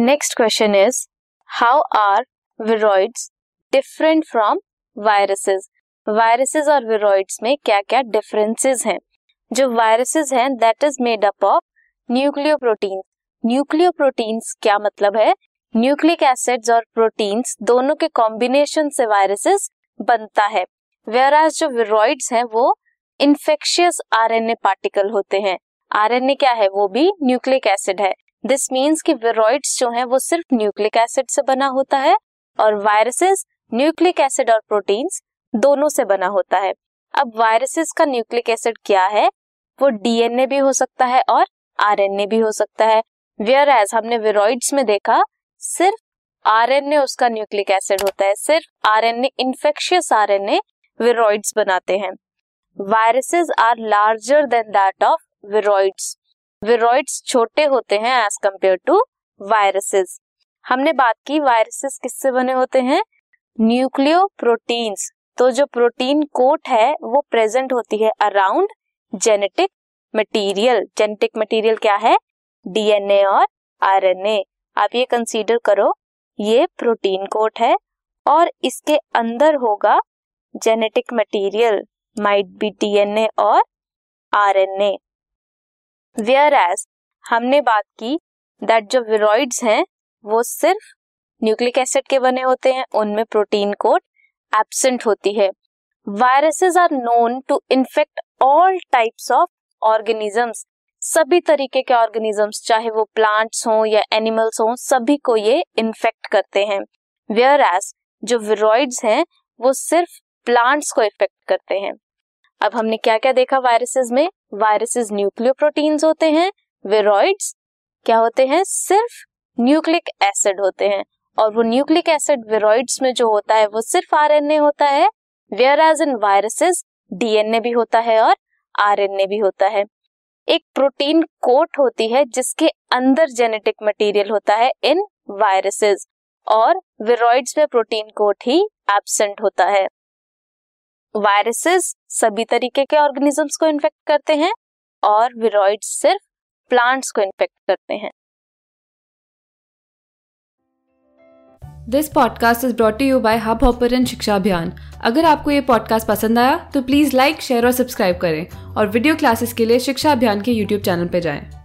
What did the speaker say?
Next question is how are viroids different from viruses viruses और viroids में क्या क्या डिफरेंसेस हैं? जो वायरसेस हैं that is made up of nucleoprotein nucleoproteins क्या मतलब है? न्यूक्लिक एसिड्स और प्रोटीन्स दोनों के कॉम्बिनेशन से वायरसेस बनता है। वेयर एज जो विरॉइड्स हैं, वो इन्फेक्शियस आरएनए पार्टिकल होते हैं। आरएनए क्या है? वो भी न्यूक्लिक एसिड है। दिस मीन्स कि विरॉइड्स जो है वो सिर्फ़ न्यूक्लिक एसिड से बना होता है और वायरसेस न्यूक्लिक एसिड और प्रोटीन्स दोनों से बना होता है। अब वायरसेस का न्यूक्लिक एसिड क्या है? वो डीएनए भी हो सकता है और आरएनए भी हो सकता है। वेयर एज हमने विरॉइड्स में देखा, सिर्फ़ आरएनए उसका न्यूक्लिक एसिड होता है। सिर्फ़ आरएनए इन्फेक्शियस आरएनए विरॉइड्स बनाते हैं। Viruses are larger than that of viroids viroids छोटे होते हैं एज कंपेयर टू वायरसेस हमने बात की वायरसेस किससे बने होते हैं? न्यूक्लियो प्रोटीन्स तो जो प्रोटीन कोट है, वो प्रेजेंट होती है around genetic material genetic material क्या है? डीएनए और आरएनए आप ये कंसीडर करो, ये प्रोटीन कोट है और इसके अंदर होगा genetic material might be DNA और आरएनए वेयर एज हमने बात की दैट जो विरॉइड्स हैं, वो सिर्फ़ न्यूक्लिक एसिड के बने होते हैं, उनमें प्रोटीन कोट एब्सेंट होती है। Viruses are known to infect all types of organisms सभी तरीके के ऑर्गेनिजम्स चाहे वो प्लांट्स हों या एनिमल्स हों, सभी को ये इन्फेक्ट करते हैं। वेयर एज जो विरॉइड्स हैं, वो सिर्फ़ प्लांट्स को इफ़ेक्ट करते हैं। अब हमने क्या क्या देखा वायरसेस में? वायरसेस न्यूक्लियो प्रोटीन्स होते हैं, विरॉइड्स क्या होते हैं? सिर्फ़ न्यूक्लिक एसिड होते हैं। और वो न्यूक्लिक एसिड विरॉइड्स में जो होता है, वो सिर्फ़ आरएनए होता है whereas in viruses DNA भी होता है और आरएनए भी होता है। एक प्रोटीन कोट होती है, जिसके अंदर जेनेटिक मटेरियल होता है इन वायरसेस और विरॉइड्स में प्रोटीन कोट ही एब्सेंट होता है। वायरसेस सभी तरीके के ऑर्गेनिजम्स को इन्फेक्ट करते हैं और विरॉइड्स सिर्फ़ प्लांट्स को इन्फेक्ट करते हैं this podcast is brought you by Hub Hopper शिक्षा अभियान अगर आपको ये पॉडकास्ट पसंद आया तो प्लीज़ लाइक शेयर और सब्सक्राइब करें और वीडियो क्लासेस के लिए शिक्षा अभियान के यूट्यूब चैनल पर जाएँ।